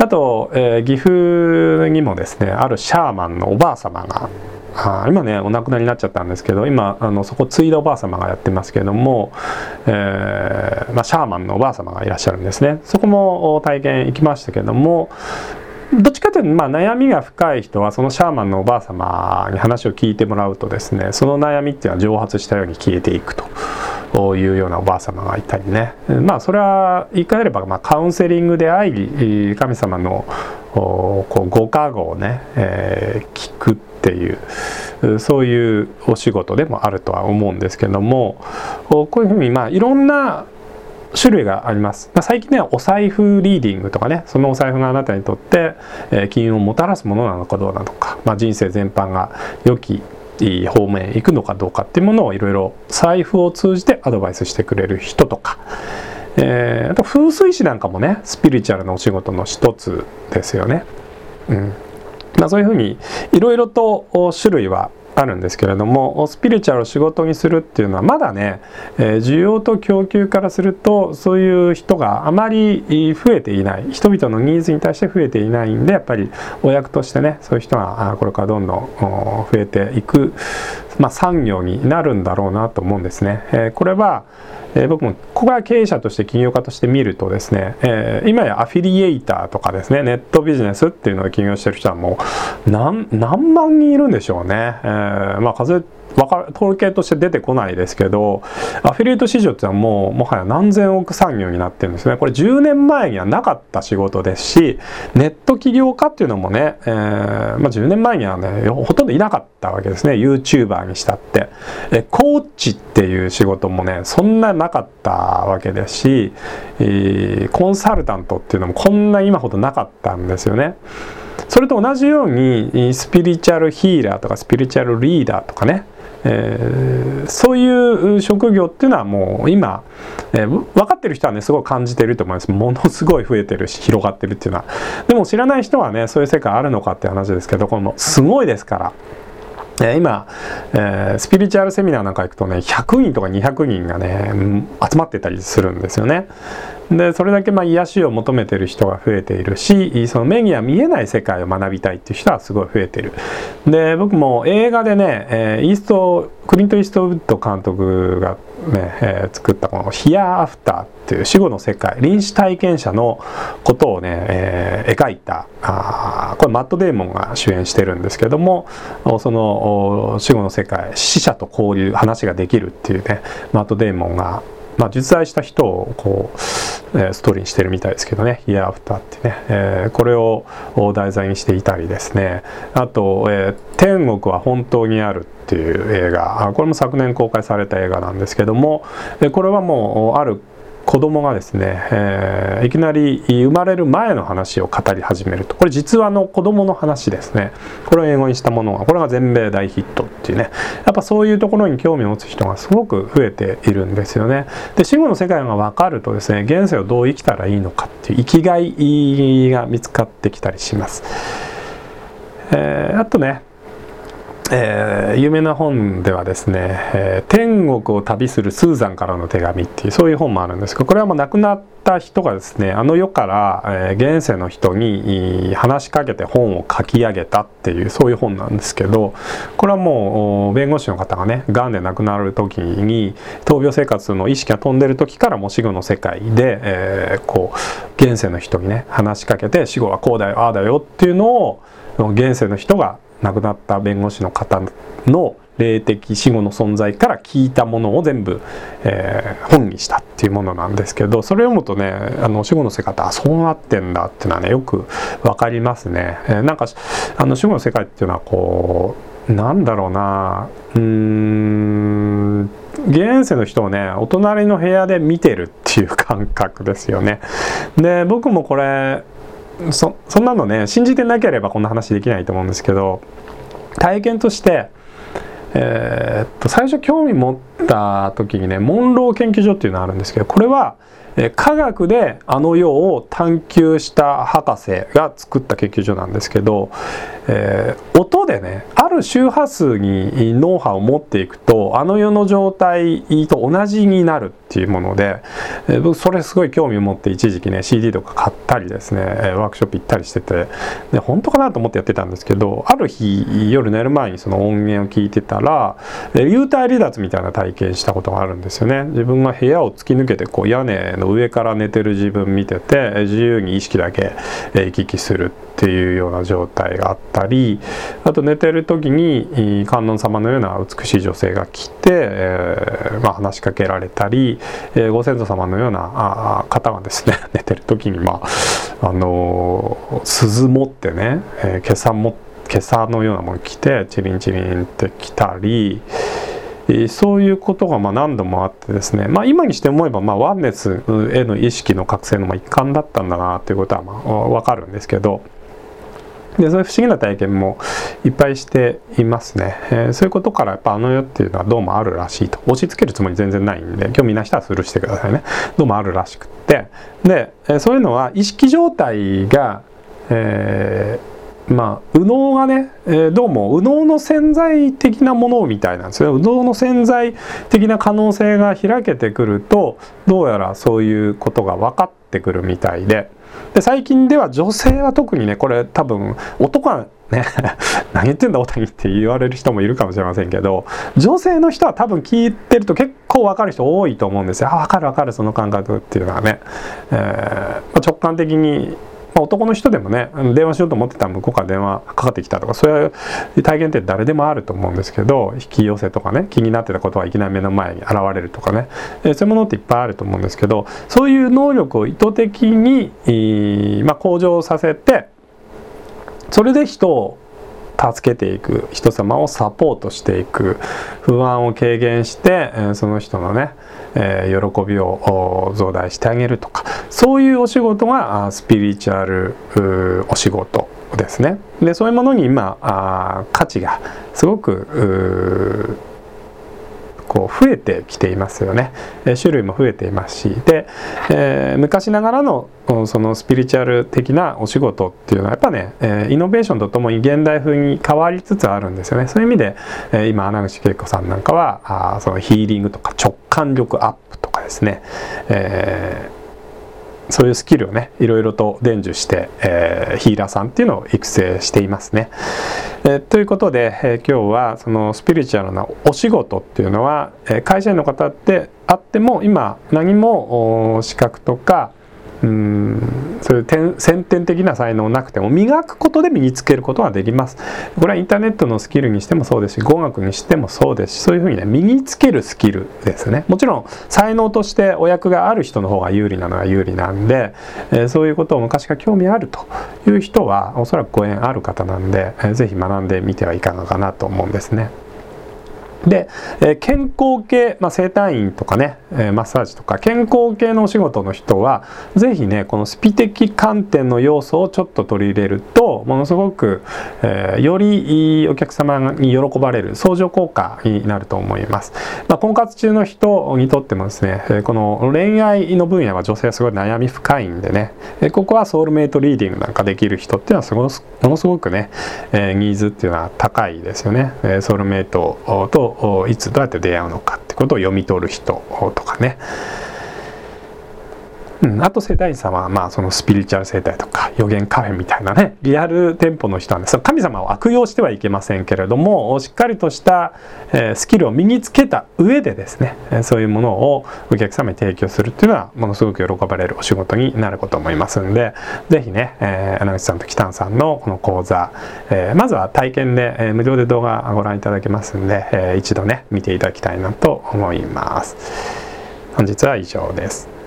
あと、えー、岐阜にもですねあるシャーマンのおばあ様があ今ねお亡くなりになっちゃったんですけど今あのそこ継いだおばあ様がやってますけども、えーまあ、シャーマンのおばあ様がいらっしゃるんですね。そこも体験行きましたけどもどっちかというと、まあ、悩みが深い人はそのシャーマンのおばあ様に話を聞いてもらうとですねその悩みっていうのは蒸発したように消えていくと。いうようなおばあ様がいたりねまあそれは言い換えれば、まあ、カウンセリングであり神様のこうご加護をね、えー、聞くっていうそういうお仕事でもあるとは思うんですけどもこういうふうにまあいろんな種類があります。最近ね、お財布リーディングとかね、そのお財布があなたにとって、えー、金運をもたらすものなのかどうなのか、まあ、人生全般が良き方面へ行くのかどうかっていうものをいろいろ財布を通じてアドバイスしてくれる人とか、えー、あと風水師なんかもねスピリチュアルのお仕事の一つですよね。うんまあ、そういうふうにいろいろと種類はあるんですけれどもスピリチュアルを仕事にするっていうのはまだね、え、需要と供給からするとそういう人があまり増えていない。人々のニーズに対して増えていないんでやっぱりお役としてねそういう人がこれからどんどん増えていく、まあ、産業になるんだろうなと思うんですね。えー、これはえー、僕もここが経営者として起業家として見るとですね、えー、今やアフィリエイターとかですねネットビジネスっていうのを起業してる人はもう何何万人いるんでしょうね、えー、まあ数わか統計として出てこないですけどアフィリエイト市場っていうのはもうもはや何千億産業になってるんですね。これ10年前にはなかった仕事ですしネット起業家っていうのもね、えー、まあ、10年前にはねほとんどいなかったわけですね。YouTuber にしたって。えコーチっていう仕事もねそんななかったわけですし、えー、コンサルタントっていうのもこんな今ほどなかったんですよね。それと同じようにスピリチュアルヒーラーとかスピリチュアルリーダーとかねえー、そういう職業っていうのはもう今、えー、分かってる人はねすごい感じてると思います。ものすごい増えてるし広がってるっていうのは。でも知らない人はねそういう世界あるのかって話ですけどこのすごいですから。今、えー、スピリチュアルセミナーなんか行くとね100人とか200人がね集まってたりするんですよね。でそれだけまあ癒しを求めてる人が増えているしその目には見えない世界を学びたいっていう人はすごい増えてる。で僕も映画でね、えー、イーストクリント・イーストウッド監督がね、えー、作ったこの「ヒア・アフター」っていう死後の世界臨死体験者のことをね、えー、描いたあこれマット・デーモンが主演してるんですけどもその死後の世界死者と交流話ができるっていうねマット・デーモンがまあ、実在した人をこう、えー、ストーリーにしてるみたいですけどね「Year After」ってね、えー、これを題材にしていたりですね。あと、えー「天国は本当にある」っていう映画。これも昨年公開された映画なんですけども。これはもうある子供がですね、えー、いきなり生まれる前の話を語り始めると。これ実話の子供の話ですね。これを英語にしたものがこれが全米大ヒットっていうね。やっぱそういうところに興味を持つ人がすごく増えているんですよね。で死後の世界が分かるとですね現世をどう生きたらいいのかっていう生きがいが見つかってきたりします、えー、あとねえー、有名な本ではですね、えー、天国を旅するスーザンからの手紙っていうそういう本もあるんですけどこれはもう亡くなった人がですねあの世から、えー、現世の人に話しかけて本を書き上げたっていうそういう本なんですけどこれはもう弁護士の方がねがんで亡くなる時に闘病生活の意識が飛んでる時からもう死後の世界で、えー、こう現世の人にね話しかけて死後はこうだよああだよっていうのを現世の人が亡くなった弁護士の方の霊的死後の存在から聞いたものを全部、えー、本にしたっていうものなんですけどそれを読むとねあの死後の世界ってあそうなってんだっていうのはねよく分かりますね。えー、なんかあの死後の世界っていうのはこうなんだろうなうーん現世の人をねお隣の部屋で見てるっていう感覚ですよね。で僕もこれそそんなのね信じてなければこんな話できないと思うんですけど体験として、えー、っと最初興味持った時にねモンロー研究所っていうのがあるんですけどこれはえ科学であの世を探求した博士が作った研究所なんですけど、えー、音でねある周波数に脳波を持っていくとあの世の状態と同じになる。っていうもので、え僕それすごい興味を持って一時期ね CD とか買ったりですねえワークショップ行ったりしててで本当かなと思ってやってたんですけどある日夜寝る前にその音源を聞いてたら幽体離脱みたいな体験したことがあるんですよね。自分が部屋を突き抜けてこう屋根の上から寝てる自分見てて自由に意識だけ行き来するっていうような状態があったりあと寝てる時に観音様のような美しい女性が来て、えー、まあ、話しかけられたり、えー、ご先祖様のようなあ方がですね 寝てる時にまああのー、鈴持ってね、えー、今朝も今朝のようなもの着てチリンチリンって来たりそういうことがま何度もあってですね、まあ、今にして思えばまあワンネスへの意識の覚醒のま一環だったんだなということはまあ分かるんですけどでそういう不思議な体験もいっぱいしていますね、えー、そういうことからやっぱあの世っていうのはどうもあるらしいと。押し付けるつもり全然ないんで興味ない人はスルーしてくださいね。どうもあるらしくって。で、えー、そういうのは意識状態が、えー、まあ右脳がね、えー、どうも右脳の潜在的なものみたいなんですよ右脳の潜在的な可能性が開けてくるとどうやらそういうことが分かってくるみたいで。で最近では女性は特にねこれ多分男はね 何言ってんだ大谷って言われる人もいるかもしれませんけど女性の人は多分聞いてると結構分かる人多いと思うんですよ。あ分かる分かるその感覚っていうのはね、えー、直感的にまあ、男の人でもね電話しようと思ってたら向こうから電話かかってきたとかそういう体験って誰でもあると思うんですけど引き寄せとかね気になってたことはいきなり目の前に現れるとかね、えそういうものっていっぱいあると思うんですけどそういう能力を意図的に、まあ、向上させてそれで人を助けていく人様をサポートしていく不安を軽減してその人のねえー、喜びを増大してあげるとかそういうお仕事がスピリチュアルお仕事ですね。でそういうものに今あ価値がすごくこう増えてきていますよね、え種類も増えていますし。で、えー、昔ながらのそのスピリチュアル的なお仕事っていうのはやっぱね、えイノベーションとともに現代風に変わりつつあるんですよね。そういう意味で、え今穴口恵子さんなんかはあそのヒーリングとか直感力アップとかですね、えーそういうスキルをねいろいろと伝授して、えー、ヒーラーさんっていうのを育成していますね。えー、ということで、えー、今日はそのスピリチュアルなお仕事っていうのは、えー、会社員の方ってあっても今何も資格とかうん。そういう先天的な才能なくても磨くことで身につけることができます。これはインターネットのスキルにしてもそうですし語学にしてもそうですしそういうふうにね身につけるスキルですね。もちろん才能としてお役がある人の方が有利なのは有利なんで、えー、そういうことを昔から興味あるという人はおそらくご縁ある方なんで、えー、ぜひ学んでみてはいかがかなと思うんですね。で、え、健康系、まあ、整体院とかね、え、マッサージとか健康系のお仕事の人は是非ねこのスピ的観点の要素をちょっと取り入れるとものすごく、えー、よりお客様に喜ばれる相乗効果になると思います、まあ、婚活中の人にとってもですねえこの恋愛の分野は女性はすごい悩み深いんでねえここはソウルメイトリーディングなんかできる人っていうのはすごものすごくね、えニーズっていうのは高いですよね。えソウルメイトといつどうやって出会うのかってことを読み取る人とかね。うん、あと世代差はまあそのスピリチュアル世代とか予言カフェみたいなねリアル店舗の人なんです神様を悪用してはいけませんけれどもしっかりとした、スキルを身につけた上でですねそういうものをお客様に提供するっていうのはものすごく喜ばれるお仕事になること思いますんで是非ね、えー、穴口さんと北野さんのこの講座、えー、まずは体験で、えー、無料で動画ご覧いただけますんで、えー、一度ね見ていただきたいなと思います。本日は以上です。